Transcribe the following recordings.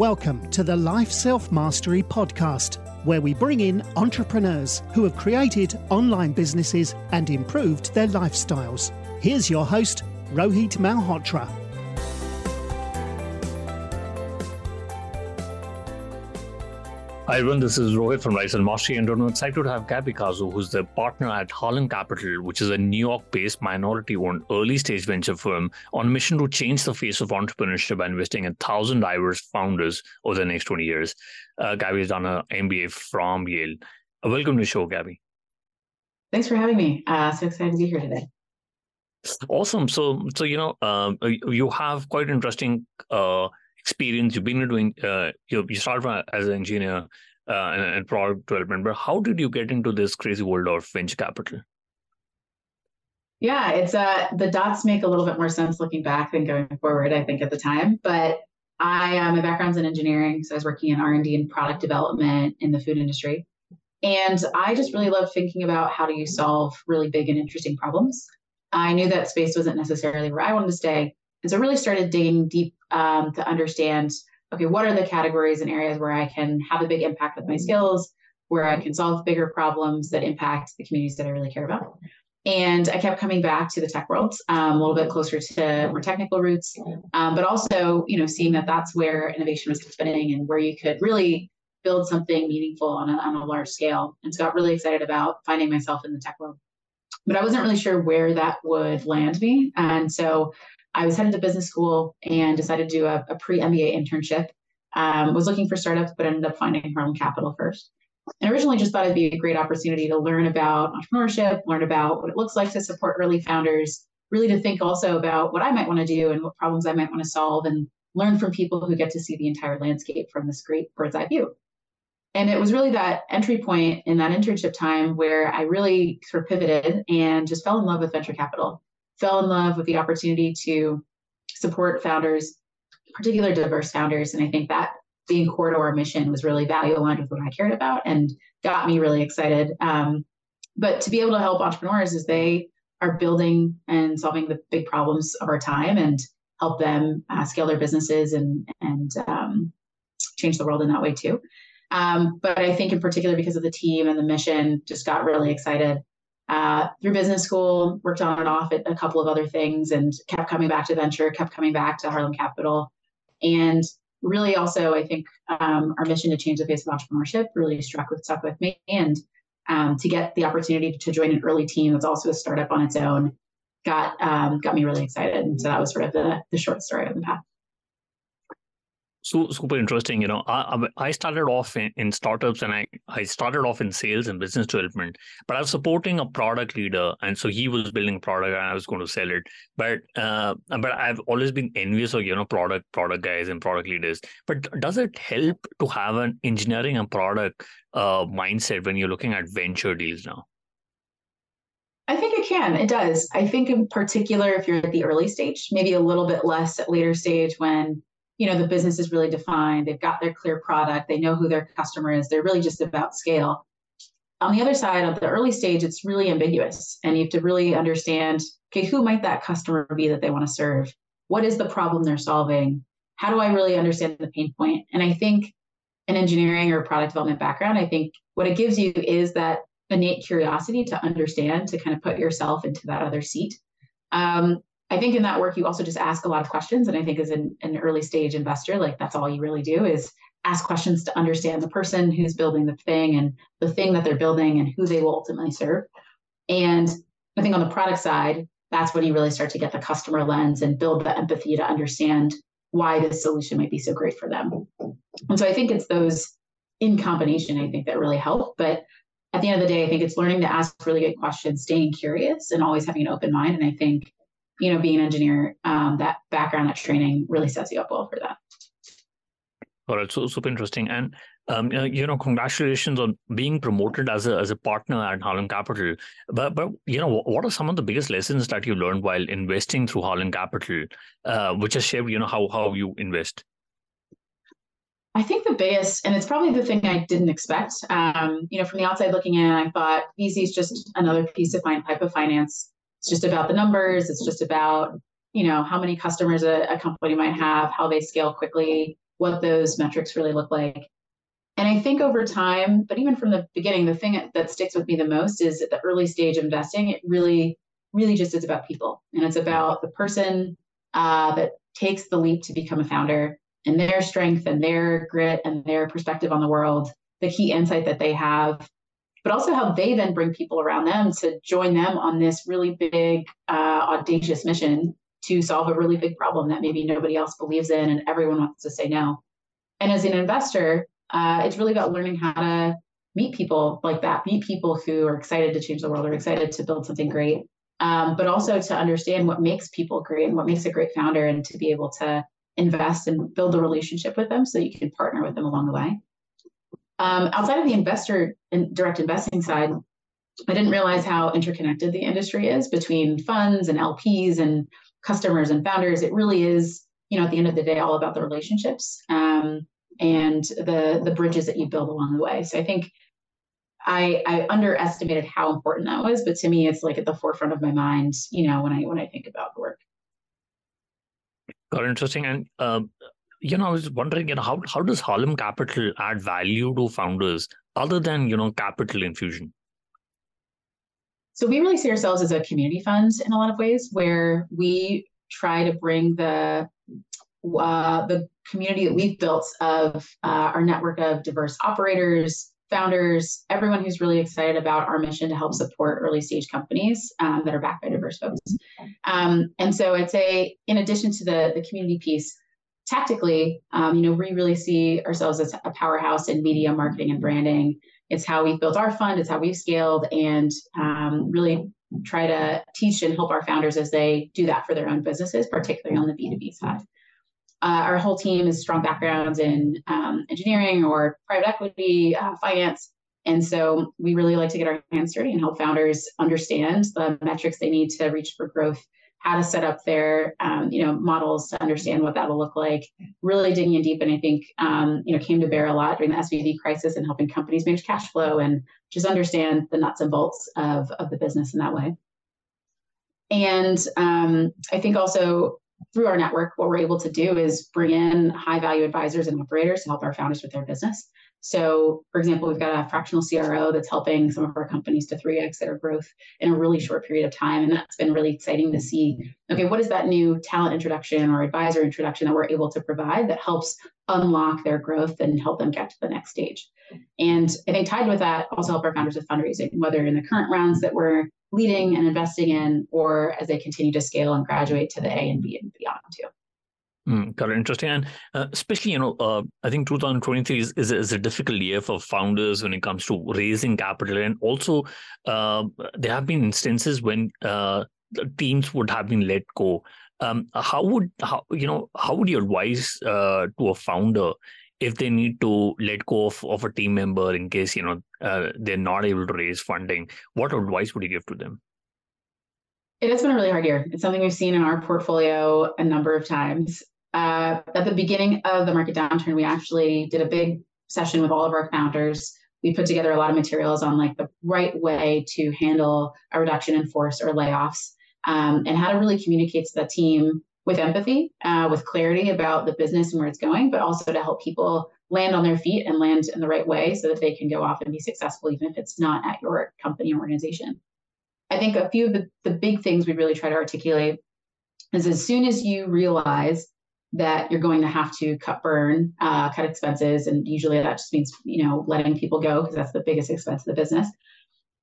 Welcome to the Life Self Mastery Podcast, where we bring in entrepreneurs who have created online businesses and improved their lifestyles. Here's your host, Rohit Malhotra. Hi everyone, this is Rohit from Life Self Mastery and I'm excited to have Gabby Cazeau, who's the partner at Harlem Capital, which is a New York-based minority-owned early-stage venture firm on a mission to change the face of entrepreneurship by investing in thousand diverse founders over the next 20 years. Uh, Gabby has done an MBA from Yale. Uh, welcome to the show, Gabby. Thanks for having me. Uh, so excited to be here today. Awesome. So, so you know, um, you have quite interesting uh, experience you've been doing uh, you, you started as an engineer uh, and, product development but how did you get into this crazy world of venture capital? Yeah it's uh the dots make a little bit more sense looking back than going forward i think at the time but i uh, my background's in engineering so i was working in r&d and product development in the food industry and i just really love thinking about how do you solve really big and interesting problems. I knew that space wasn't necessarily where i wanted to stay and so I really started digging deep um, to understand okay, what are the categories and areas where I can have a big impact with my skills, where I can solve bigger problems that impact the communities that I really care about. And I kept coming back to the tech world, um, a little bit closer to more technical roots, um, but also, you know, seeing that that's where innovation was happening and where you could really build something meaningful on a, on a large scale. And so I got really excited about finding myself in the tech world. But I wasn't really sure where that would land me. And so I was headed to business school and decided to do a, a pre MBA internship. Um, was looking for startups, but ended up finding Harlem Capital first. And originally just thought it'd be a great opportunity to learn about entrepreneurship, learn about what it looks like to support early founders, really to think also about what I might want to do and what problems I might want to solve, and learn from people who get to see the entire landscape from this great bird's eye view. And it was really that entry point in that internship time where I really sort of pivoted and just fell in love with venture capital fell in love with the opportunity to support founders, particular diverse founders. And I think that being core to our mission was really value aligned with what I cared about and got me really excited. Um, but to be able to help entrepreneurs as they are building and solving the big problems of our time and help them uh, scale their businesses and and um, change the world in that way too. Um, but I think in particular because of the team and the mission, just got really excited uh, through business school, worked on and off at a couple of other things and kept coming back to venture, kept coming back to Harlem Capital. And really also, I think um, our mission to change the face of entrepreneurship really struck with stuck with me. And um, to get the opportunity to join an early team that's also a startup on its own got um, got me really excited. And so that was sort of the, the short story of the path so super interesting you know i, I started off in, in, startups and I, I started off in sales and business development but i was supporting a product leader and so he was building product and i was going to sell it but uh, but i've always been envious of you know product product guys and product leaders but does it help to have an engineering and product uh, mindset when you're looking at venture deals now I think it can. It does. I think, in particular, if you're at the early stage, maybe a little bit less at later stage when you know the business is really defined. They've got their clear product. They know who their customer is. They're really just about scale. On the other side of the early stage it's really ambiguous and you have to really understand okay who might that customer be that they want to serve? What is the problem they're solving? How do i really understand the pain point? And i think an engineering or product development background i think what it gives you is that innate curiosity to understand to kind of put yourself into that other seat. Um, I think in that work, you also just ask a lot of questions. And I think as an, an early stage investor, like that's all you really do is ask questions to understand the person who's building the thing and the thing that they're building and who they will ultimately serve. And I think on the product side, that's when you really start to get the customer lens and build the empathy to understand why this solution might be so great for them. And so I think it's those in combination, I think that really help. But at the end of the day, I think it's learning to ask really good questions, staying curious, and always having an open mind. And I think you know, being an engineer, um, that background, that training really sets you up well for that. All right, so super interesting, and um, you know, congratulations on being promoted as a as a partner at Harlem Capital. But but you know, what are some of the biggest lessons that you learned while investing through Harlem Capital, uh, which has shaped you know how how you invest? I think the biggest, and it's probably the thing I didn't expect. Um, you know, from the outside looking in, I thought VC is just another piece of fine type of finance it's just about the numbers. It's just about, you know, how many customers a, a company might have, how they scale quickly. what those metrics really look like. And I think over time, but even from the beginning, the thing that sticks with me the most is at the early stage of investing, it really, really just is about people. And it's about the person uh, that takes the leap to become a founder and their strength and their grit and their perspective on the world, the key insight that they have, but also how they then bring people around them to join them on this really big, uh, audacious mission to solve a really big problem that maybe nobody else believes in and everyone wants to say no. And as an investor, uh, it's really about learning how to meet people like that, meet people who are excited to change the world or excited to build something great, um, but also to understand what makes people great and what makes a great founder and to be able to invest and build a relationship with them so you can partner with them along the way. Um, outside of the investor and direct investing side, I didn't realize how interconnected the industry is between funds and LPs and customers and founders. It really is, you know, at the end of the day, all about the relationships um, and the the bridges that you build along the way. So I think I, I underestimated how important that was, but to me, it's like at the forefront of my mind, you know, when I when I think about the work. Got interesting, and uh, you know, I was wondering, you know, how how does Harlem Capital add value to founders other than you know capital infusion? So we really see ourselves as a community fund in a lot of ways, where we try to bring the uh, the community that we've built of uh, our network of diverse operators, founders, everyone who's really excited about our mission to help support early stage companies um, that are backed by diverse folks. Um, and so I'd say, in addition to the, the community piece, tactically, um, you know, we really see ourselves as a powerhouse in media, marketing, and branding. It's how we've built our fund, it's how we've scaled, and um, really try to teach and help our founders as they do that for their own businesses, particularly on the B2B side. Uh, our whole team has strong backgrounds in um, engineering or private equity, uh, finance. And so we really like to get our hands dirty and help founders understand the metrics they need to reach for growth, how to set up their um, you know models to understand what that'll look like. Really digging in deep, and I think um, you know came to bear a lot during the SVB crisis and helping companies manage cash flow and just understand the nuts and bolts of of the business in that way. And um, I think also through our network, what we're able to do is bring in high value advisors and operators to help our founders with their business. So, for example, we've got a fractional CRO that's helping some of our companies to 3x their growth in a really short period of time. And that's been really exciting to see. Okay, what is that new talent introduction or advisor introduction that we're able to provide that helps unlock their growth and help them get to the next stage? And I think tied with that, also help our founders with fundraising, whether in the current rounds that we're leading and investing in, or as they continue to scale and graduate to the A and B and beyond too. Mm, got it. Interesting. And uh, especially, you know, uh, I think 2023 is, is, is, a difficult year for founders when it comes to raising capital. And also, uh, there have been instances when uh, teams would have been let go. Um, how would how you know how would you advise uh, to a founder if they need to let go of, of a team member in case you know uh, they're not able to raise funding what advice would you give to them it has been a really hard year. It's something we've seen in our portfolio a number of times. Uh, at the beginning of the market downturn we actually did a big session with all of our founders. We put together a lot of materials on like the right way to handle a reduction in force or layoffs um, and how to really communicate to the team with empathy, uh, with clarity about the business and where it's going, but also to help people land on their feet and land in the right way so that they can go off and be successful, even if it's not at your company or organization. I think a few of the, the big things we really try to articulate is as soon as you realize that you're going to have to cut burn, uh, cut expenses, and usually that just means you know letting people go because that's the biggest expense of the business.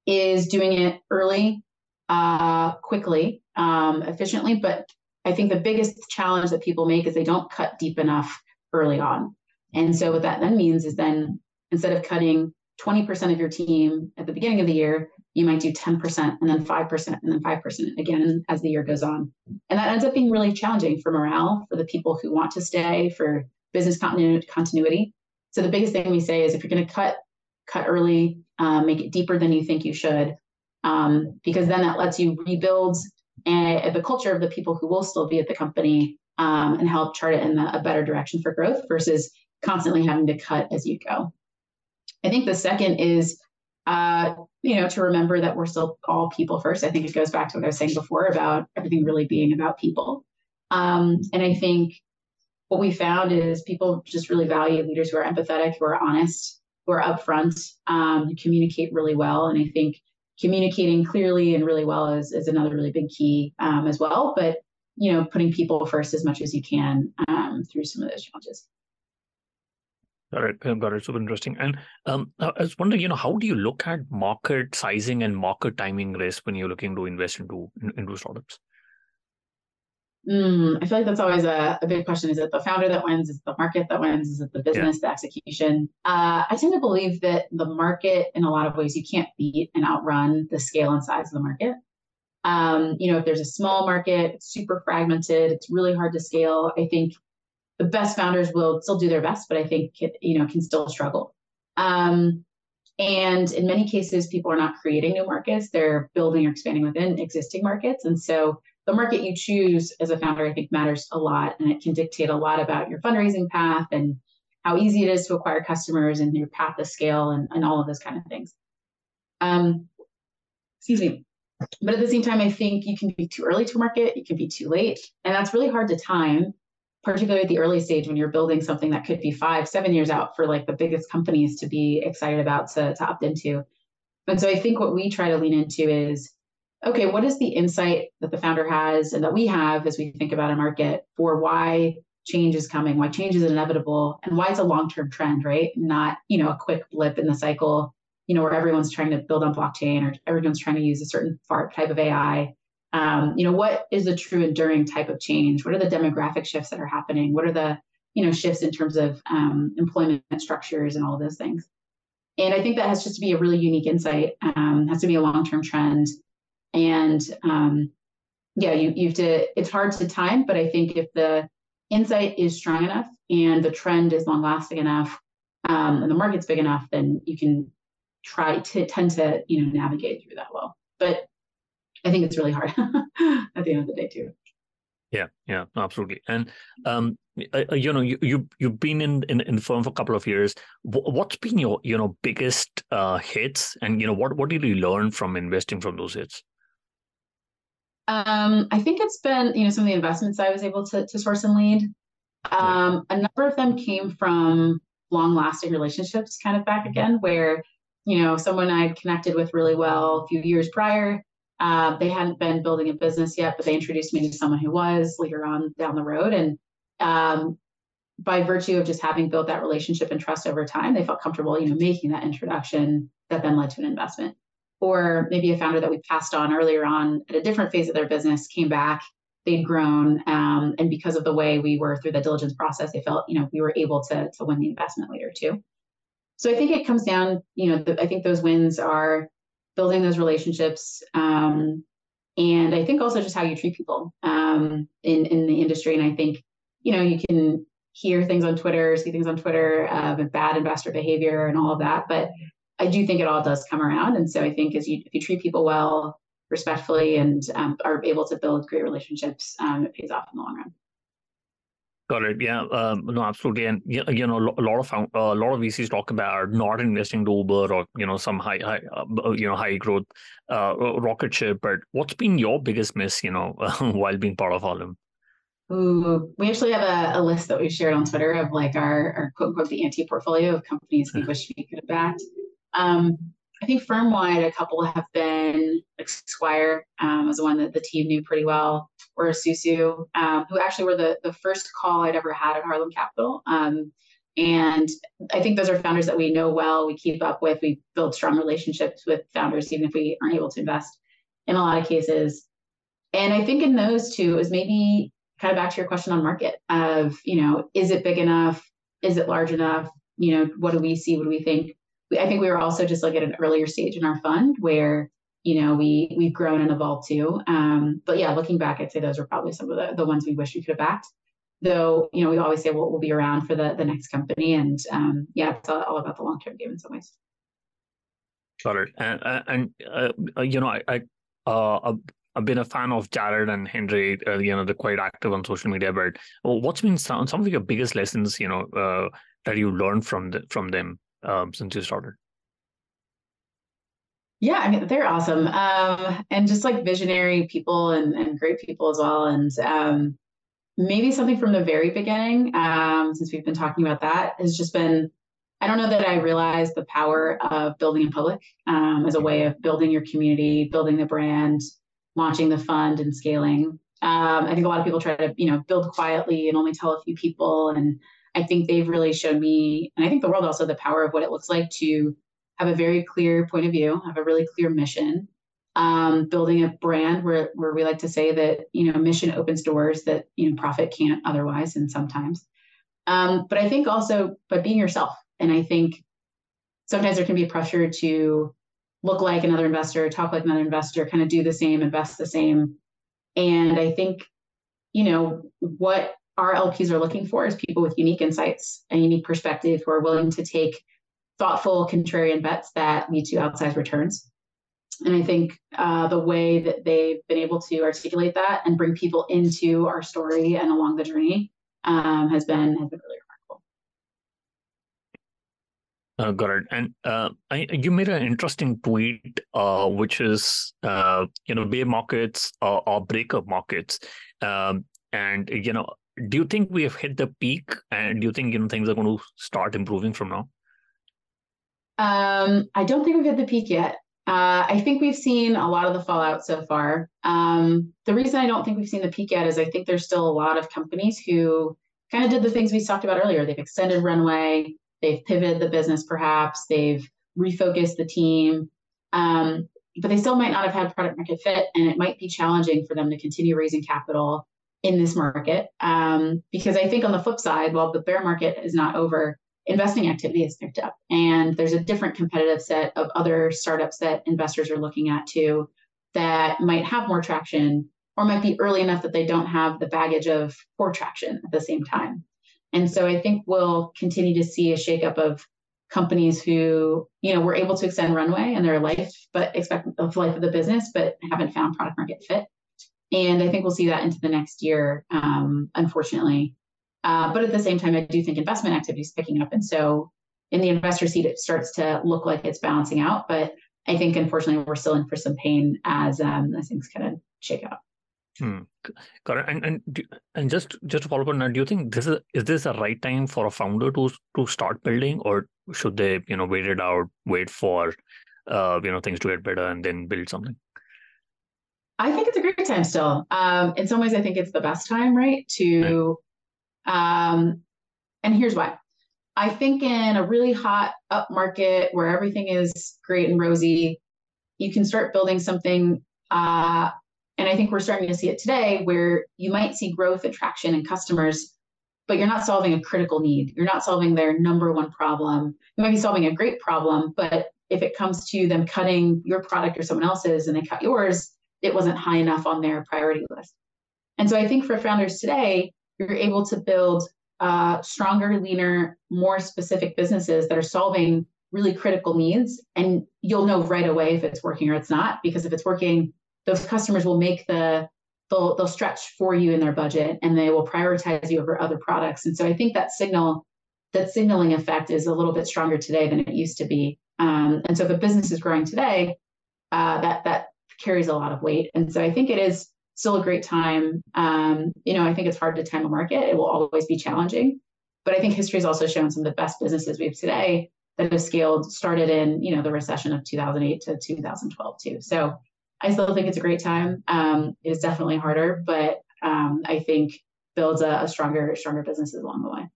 Is doing it early, uh, quickly, um, efficiently, but I think the biggest challenge that people make is they don't cut deep enough early on. And so what that then means is then instead of cutting 20% of your team at the beginning of the year, you might do 10% and then 5% and then 5% again as the year goes on. And that ends up being really challenging for morale, for the people who want to stay, for business continuity. So the biggest thing we say is if you're going to cut, cut early, um, make it deeper than you think you should, um, because then that lets you rebuild and the culture of the people who will still be at the company um, and help chart it in the, a better direction for growth versus constantly having to cut as you go. I think the second is, uh, you know, to remember that we're still all people first. I think it goes back to what I was saying before about everything really being about people. Um, and I think what we found is people just really value leaders who are empathetic, who are honest, who are upfront, um, who communicate really well. And I think communicating clearly and really well is, is another really big key um, as well. But you know, putting people first as much as you can um, through some of those challenges. Got it. Got it. Super interesting. And um, I was wondering, you know, how do you look at market sizing and market timing risk when you're looking to invest into into startups? Mm, I feel like that's always a, a big question. Is it the founder that wins? Is it the market that wins? Is it the business, yeah. the execution? Uh, I tend to believe that the market, in a lot of ways, you can't beat and outrun the scale and size of the market. Um, you know, if there's a small market, it's super fragmented, it's really hard to scale. I think the best founders will still do their best, but I think you know can still struggle. Um, and in many cases, people are not creating new markets; they're building or expanding within existing markets, and so the market you choose as a founder, I think, matters a lot, and it can dictate a lot about your fundraising path and how easy it is to acquire customers and your path to scale and, and all of those kind of things. Um, excuse me. But at the same time, I think you can be too early to market, you can be too late, and that's really hard to time, particularly at the early stage when you're building something that could be five, seven years out for like the biggest companies to be excited about to, to opt into. And so I think what we try to lean into is okay, what is the insight that the founder has and that we have as we think about a market for why change is coming, why change is inevitable, and why it's a long-term trend, right? Not, you know, a quick blip in the cycle, you know, where everyone's trying to build on blockchain or everyone's trying to use a certain type of AI. Um, you know, what is a true enduring type of change? What are the demographic shifts that are happening? What are the, you know, shifts in terms of um, employment structures and all of those things? And I think that has just to be a really unique insight. Um, has to be a long-term trend and um, yeah, you, you have to, it's hard to time, but I think if the insight is strong enough and the trend is long lasting enough um, and the market's big enough, then you can try to tend to, you know, navigate through that well. But I think it's really hard at the end of the day too. Yeah, yeah, absolutely. And um, uh, you know, you, you you've been in, in in the firm for a couple of years. What's been your you know biggest uh, hits, and you know what what did you learn from investing from those hits? Um, I think it's been, you know, some of the investments I was able to, to source and lead. Um, a number of them came from long lasting relationships, kind of back mm-hmm. again, where, you know, someone I'd connected with really well a few years prior. Uh, they hadn't been building a business yet, but they introduced me to someone who was later on down the road. And um, by virtue of just having built that relationship and trust over time, they felt comfortable, you know, making that introduction that then led to an investment or maybe a founder that we passed on earlier on at a different phase of their business came back they'd grown um, and because of the way we were through the diligence process they felt you know we were able to, to win the investment later too so i think it comes down you know the, i think those wins are building those relationships um, and i think also just how you treat people um, in in the industry and i think you know you can hear things on twitter see things on twitter uh, bad investor behavior and all of that but I do think it all does come around. And so I think as you if you treat people well, respectfully, and um, are able to build great relationships, um, it pays off in the long run. Got it. Yeah. Um, no, absolutely. And you know, a lot of uh, a lot of VCs talk about not investing to Uber or you know some high, high uh, you know, high growth uh, rocket ship. But what's been your biggest miss? You know, while being part of Harlem? Ooh, we actually have a, a, list that we shared on Twitter of like our, our quote unquote the anti portfolio of companies we wish we could have backed. Um, I think firm wide, a couple have been like Squire um, was one that the team knew pretty well, or Susu, um, who actually were the, the first call I'd ever had at Harlem Capital. Um, and I think those are founders that we know well, we keep up with, we build strong relationships with founders, even if we aren't able to invest in a lot of cases. And I think in those two, it was maybe kind of back to your question on market of, you know, is it big enough? Is it large enough? You know, what do we see? What do we think? I think we were also just like at an earlier stage in our fund where you know we we've grown and evolved too. Um, but yeah, looking back, I'd say those are probably some of the, the ones we wish we could have backed. Though you know we always say well, we'll be around for the the next company, and um, yeah, it's all, all, about the long term game in some ways. Got it. And and uh, you know I, I uh, I've been a fan of Jarrid and Henri. Uh, you know, they're quite active on social media. But what's been some, some of your biggest lessons? You know, uh, that you learned from the, from them um, since you started? Yeah, I mean, they're awesome. Um, and just like visionary people and, and great people as well. And um, maybe something from the very beginning, um, since we've been talking about that, has just been I don't know that I realized the power of building in public um, as a way of building your community, building the brand, launching the fund, and scaling. Um, I think a lot of people try to, you know, build quietly and only tell a few people. And I think they've really shown me, and I think the world also, the power of what it looks like to have a very clear point of view, have a really clear mission, um, building a brand where, where we like to say that, you know, mission opens doors that, you know, profit can't otherwise, and sometimes. Um, but I think also by being yourself, and I think sometimes there can be pressure to look like another investor, talk like another investor, kind of do the same, invest the same. And I think, you know, what our LPs are looking for is people with unique insights and unique perspective who are willing to take thoughtful contrarian bets that lead to outsized returns. And I think uh, the way that they've been able to articulate that and bring people into our story and along the journey um, has been has been really uh, got it. And uh, I, you made an interesting tweet, uh, which is uh, you know bear markets or, or breakup markets, um, and you know, do you think we have hit the peak? And do you think you know things are going to start improving from now? Um, I don't think we've hit the peak yet. Uh, I think we've seen a lot of the fallout so far. Um, the reason I don't think we've seen the peak yet is I think there's still a lot of companies who kind of did the things we talked about earlier. They've extended runway they've pivoted the business perhaps, they've refocused the team, um, but they still might not have had product market fit, and it might be challenging for them to continue raising capital in this market. Um, because I think on the flip side, while the bear market is not over, investing activity has picked up, and there's a different competitive set of other startups that investors are looking at too that might have more traction or might be early enough that they don't have the baggage of poor traction at the same time. And so I think we'll continue to see a shakeup of companies who, you know, were able to extend runway in their life, but expect the life of the business, but haven't found product market fit. And I think we'll see that into the next year, um, unfortunately. Uh, but at the same time, I do think investment activity is picking up. And so in the investor seat, it starts to look like it's balancing out. But I think, unfortunately, we're still in for some pain as, um, as things kind of shake out. Hmm. Got it. And and and just just to follow up on that, do you think this is is this a right time for a founder to to start building, or should they you know wait it out, wait for uh you know things to get better, and then build something? I think it's a great time still. Um, in some ways, I think it's the best time, right? To, right. Um, and here's why. I think in a really hot up market where everything is great and rosy, you can start building something uh, and I think we're starting to see it today where you might see growth, attraction, and customers, but you're not solving a critical need. You're not solving their number one problem. You might be solving a great problem, but if it comes to them cutting your product or someone else's and they cut yours, it wasn't high enough on their priority list. And so I think for founders today, you're able to build uh, stronger, leaner, more specific businesses that are solving really critical needs. And you'll know right away if it's working or it's not, because if it's working, those customers will make the they'll they'll stretch for you in their budget and they will prioritize you over other products. And so I think that signal that signaling effect is a little bit stronger today than it used to be. Um, and so if a business is growing today, uh, that that carries a lot of weight. And so I think it is still a great time. Um, you know, I think it's hard to time a market. It will always be challenging. But I think history has also shown some of the best businesses we have today that have scaled started in, you know, the recession of 2008 to 2012 too. So I still think it's a great time. Um, it is definitely harder, but um, I think builds a, a, stronger, stronger businesses along the way.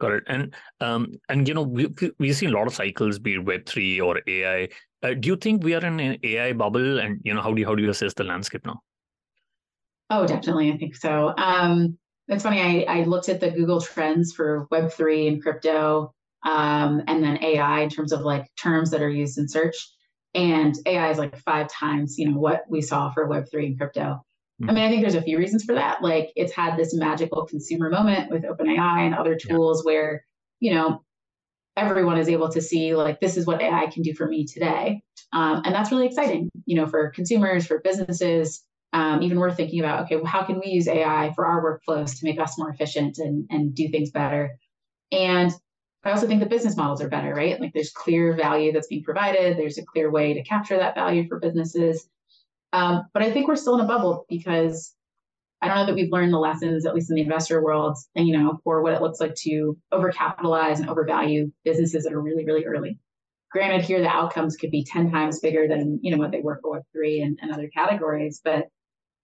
Got it. And um, and you know we we see a lot of cycles, be it Web three or AI. Uh, do you think we are in an AI bubble? And you know how do you how do you assess the landscape now? Oh, definitely. I think so. Um, it's funny. I, I looked at the Google trends for Web three and crypto, um, and then AI in terms of like terms that are used in search and AI is like five times, you know, what we saw for Web3 and crypto. Mm-hmm. I mean, I think there's a few reasons for that. Like it's had this magical consumer moment with OpenAI and other tools yeah. where, you know, everyone is able to see like this is what AI can do for me today. Um, and that's really exciting, you know, for consumers, for businesses. Um, even we're thinking about, okay, well, how can we use AI for our workflows to make us more efficient and, and do things better? And I also think the business models are better, right? Like there's clear value that's being provided. There's a clear way to capture that value for businesses. Um, but I think we're still in a bubble because I don't know that we've learned the lessons, at least in the investor world, and you know, for what it looks like to overcapitalize and overvalue businesses that are really, really early. Granted, here the outcomes could be 10 times bigger than you know what they were for Web3 and, and other categories, but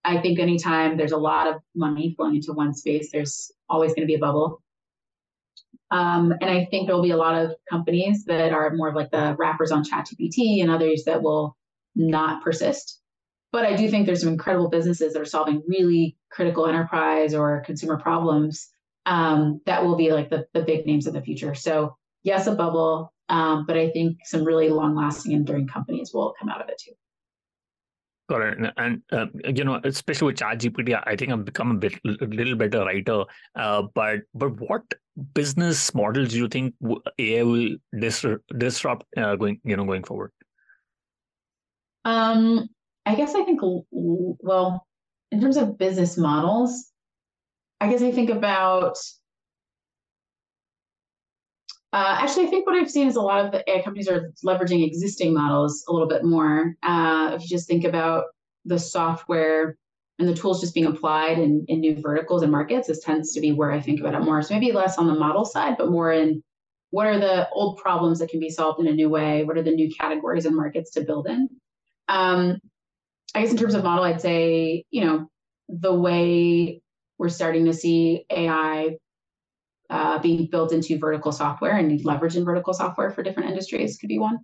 I think anytime there's a lot of money flowing into one space, there's always going to be a bubble. Um, and I think there'll be a lot of companies that are more of like the wrappers on ChatGPT and others that will not persist. But I do think there's some incredible businesses that are solving really critical enterprise or consumer problems um, that will be like the, the big names of the future. So yes, a bubble, um, but I think some really long lasting, enduring companies will come out of it too. Got it. And, uh, you know, especially with ChatGPT, I think I've become a bit, a little better writer. Uh, but, but what business models do you think AI will disrupt uh, going, you know, going forward? Um, I guess I think, well, in terms of business models, I guess I think about uh, actually, I think what I've seen is a lot of the AI companies are leveraging existing models a little bit more. Uh, if you just think about the software and the tools just being applied in, in new verticals and markets, this tends to be where I think about it more. So maybe less on the model side, but more in what are the old problems that can be solved in a new way? What are the new categories and markets to build in? Um, I guess in terms of model, I'd say, you know, the way we're starting to see AI uh, being built into vertical software and leverage in vertical software for different industries could be one.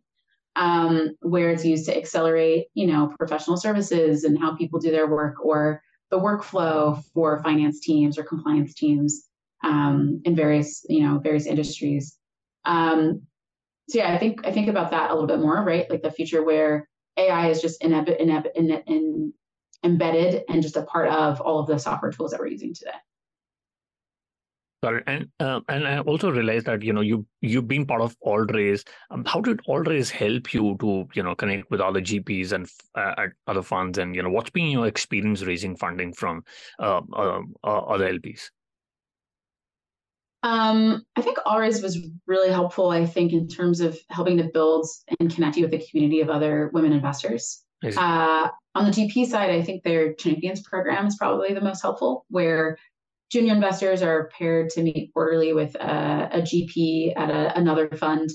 Um, where it's used to accelerate, you know, professional services and how people do their work, or the workflow for finance teams or compliance teams um, in various, you know, various industries. Um, so yeah, I think I think about that a little bit more, right? Like the future where AI is just in, in, in, in, embedded and just a part of all of the software tools that we're using today. Got it. And uh, and I also realized that you know you you've been part of AllRaise. Um, how did AllRaise help you to you know connect with other GPs and uh, other funds? And you know what's been your experience raising funding from uh, uh, uh other LPs? Um, I think AllRaise was really helpful. I think in terms of helping to build and connect you with a community of other women investors. Uh, on the GP side, I think their champions program is probably the most helpful, where junior investors are paired to meet quarterly with a, a GP at a, another fund.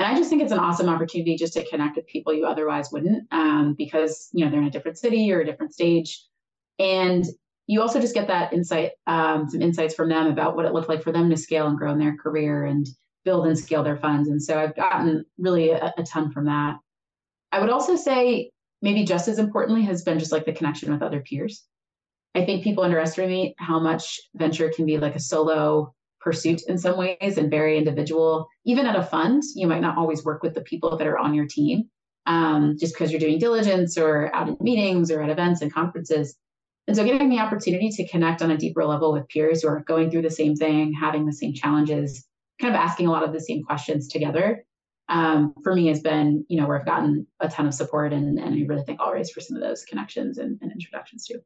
And I just think it's an awesome opportunity just to connect with people you otherwise wouldn't, um, because you know they're in a different city or a different stage, and you also just get that insight, um, some insights from them about what it looked like for them to scale and grow in their career and build and scale their funds. And so I've gotten really a, a ton from that. I would also say maybe just as importantly has been just like the connection with other peers. I think people underestimate how much venture can be like a solo pursuit in some ways and very individual. Even at a fund, you might not always work with the people that are on your team um, just because you're doing diligence or out at meetings or at events and conferences. And so getting the opportunity to connect on a deeper level with peers who are going through the same thing, having the same challenges, kind of asking a lot of the same questions together, um, for me has been, you know, where I've gotten a ton of support and, and I really thank AllRaise for some of those connections and, and introductions too.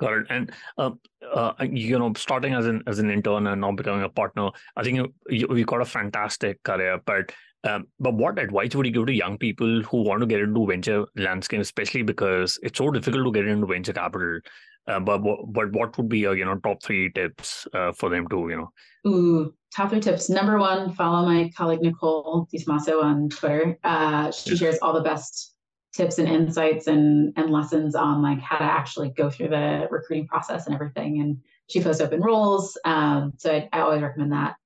Got it. And uh, uh, you know, starting as an as an intern and now becoming a partner, I think you, you, you got a fantastic career. But um, but what advice would you give to young people who want to get into venture landscape, especially because it's so difficult to get into venture capital? Uh, but but what would be your you know top three tips uh, for them to you know? Ooh, top three tips. Number one, follow my colleague Nicole DiTomaso on Twitter. Uh, she shares all the best tips and insights and and lessons on like how to actually go through the recruiting process and everything. And she posts open roles. Um, so I, I always recommend that.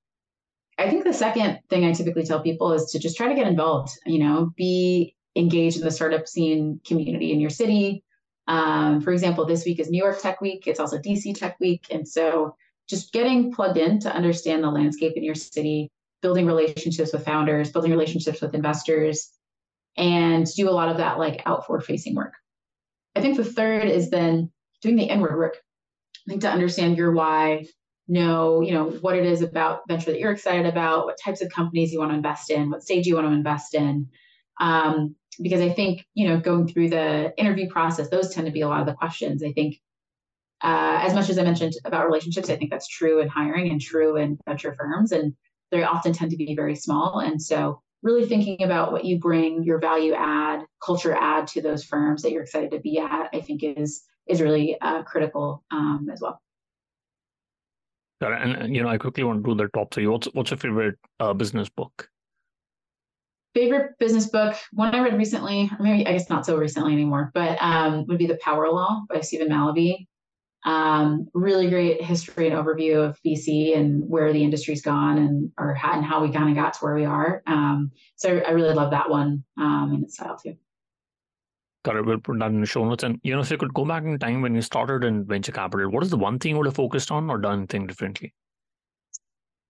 I think the second thing I typically tell people is to just try to get involved, you know, be engaged in the startup scene community in your city. Um, for example, this week is New York Tech Week. It's also DC Tech Week. And so just getting plugged in to understand the landscape in your city, building relationships with founders, building relationships with investors, and do a lot of that like outward facing work. I think the third is then doing the inward work. I think to understand your why, know, you know, what it is about venture that you're excited about, what types of companies you want to invest in, what stage you want to invest in. Um, because I think, you know, going through the interview process, those tend to be a lot of the questions. I think uh, as much as I mentioned about relationships, I think that's true in hiring and true in venture firms. And they often tend to be very small. And so really thinking about what you bring, your value add, culture add to those firms that you're excited to be at, I think is is really uh, critical um, as well. And you know, I quickly want to do the top three. What's what's your favorite uh, business book? Favorite business book, one I read recently, or maybe I guess not so recently anymore, but um, would be The Power Law by Stephen Mallaby. Um, really great history and overview of VC and where the industry's gone and or how, and how we kind of got to where we are. Um, so I, really love that one um, in its style too. Got it. We'll put that in the show notes. And you know, if you could go back in time when you started in venture capital, what is the one thing you would have focused on or done anything differently?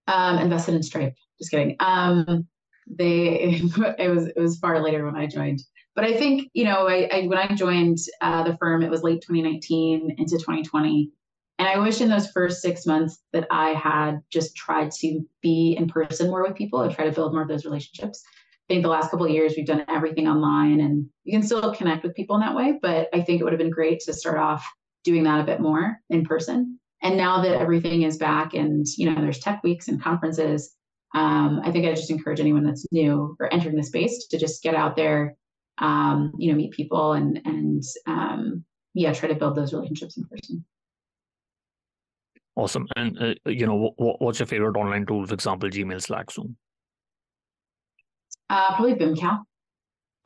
Um, invested in Stripe. Just kidding. Um, they it was it was far later when I joined. But I think you know, I, I when I joined uh, the firm, it was late 2019 into 2020, and I wish in those first six months that I had just tried to be in person more with people and try to build more of those relationships. I think the last couple of years we've done everything online and you can still connect with people in that way, but I think it would have been great to start off doing that a bit more in person. And now that everything is back and you know there's tech weeks and conferences, um, I think I just encourage anyone that's new or entering the space to just get out there, um, you know, meet people and and um, yeah, try to build those relationships in person. Awesome. And uh, you know, what, what's your favorite online tool? For example, Gmail, Slack, Zoom. Uh, probably Vimcal.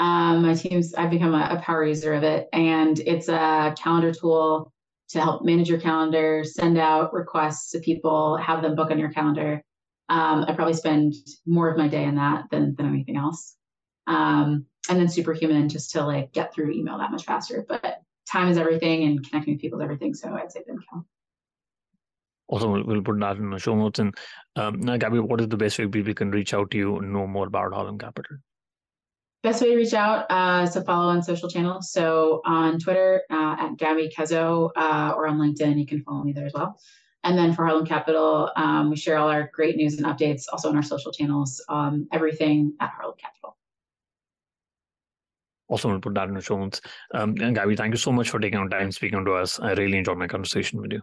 Um, my team's I've become a, a, power user of it, and it's a calendar tool to help manage your calendar, send out requests to people, have them book on your calendar. Um, I probably spend more of my day in that than than anything else. Um, and then Superhuman just to like get through email that much faster. But time is everything, and connecting with people is everything. So I'd say Vimcal. Also, we'll put that in the show notes. And um, now, Gabby, what is the best way people can reach out to you and know more about Harlem Capital? Best way to reach out uh, is to follow on social channels. So on Twitter uh, at Gabby Cazeau uh, or on LinkedIn, you can follow me there as well. And then for Harlem Capital, um, we share all our great news and updates also on our social channels, um, everything at Harlem Capital. Also, we'll put that in the show notes. Um, and Gabby, thank you so much for taking our time speaking to us. I really enjoyed my conversation with you.